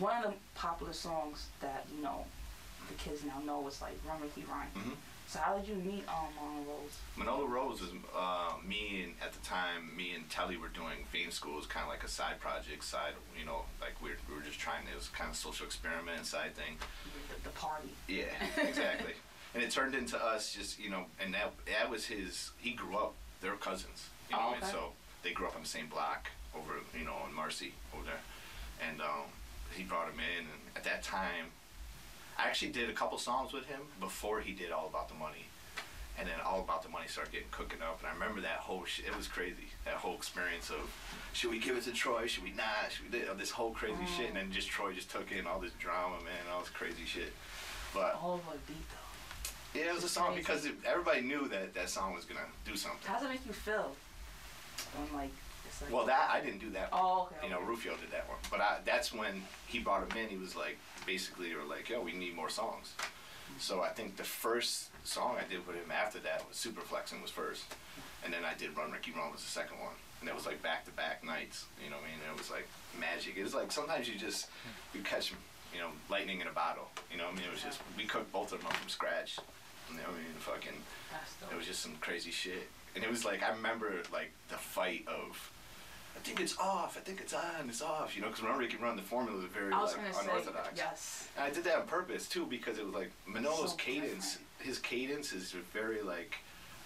one of the popular songs that you know the kids now know is like Run Ricky Run. Mhm. So how did you meet um Manolo Rose? Manolo Rose was uh, me and at the time me and Telly were doing Fame School. It was kind of like a side project, side you know, like we were, we were just trying. It was kind of social experiment side thing. The, the party. Yeah, exactly. and it turned into us just you know, and that that was his. He grew up. They were cousins, you know, Oh, and so they grew up on the same block over you know in Marcy over there, and um, he brought him in. And at that time, I actually did a couple songs with him before he did All About the Money. And then All About the Money started getting cooking up, and I remember that whole shit. It was crazy. That whole experience of, should we give it to Troy? Should we not? Should we do this whole crazy shit? And then just Troy just took in all this drama, man, all this crazy shit. But All the beat though. yeah, it was a song because it, everybody knew that that song was gonna do something. How does it make you feel? When like it's like Well, that I didn't do that. One. Oh, okay, You know, okay. Rufio did that one, but I, that's when he brought him in. He was like, basically, or like, yo, we need more songs. So I think the first song I did with him after that was Super Flexing was first, and then I did Run Ricky Run was the second one, and it was like back to back nights. You know what I mean? It was like magic. It was like sometimes you just you catch you know lightning in a bottle. You know what I mean? It was just we cooked both of them up from scratch. You know what I mean? Fucking That's dope. it was just some crazy shit. And it was like, I remember like the fight of, I think it's off, I think it's on, it's off, you know, because when can Run, the formula was very I was like, gonna say unorthodox. yes. And I did that on purpose too, because it was like Manolo's So cadence, different. his cadence is very like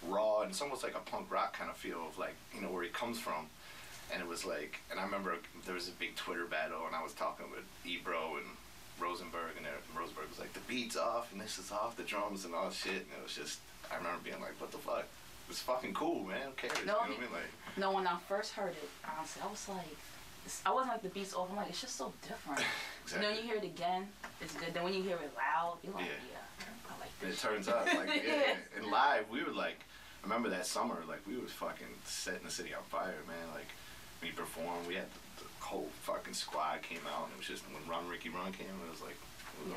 raw and it's almost like a punk rock kind of feel of like, you know, where he comes from. And it was like, and I remember there was a big Twitter battle, and I was talking with Ebro and Rosenberg, and Rosenberg was like, the beat's off, and this is off, the drums and all shit. And it was just, I remember being like, what the fuck? It's fucking cool, man. Who cares? No, you know what I mean? Like, No, when I first heard it, honestly, I was like, I wasn't like the beats off. I'm like, it's just so different. Exactly. when you hear it again, it's good. Then when you hear it loud, you're like, Yeah. yeah, I like And this. it turns out, like, yeah, and live, we were like, I remember that summer, like, we was fucking setting the city on fire, man. Like, we performed, we had the, the whole fucking squad came out, and it was just when Run Ricky Run came, it was like, it was Yeah.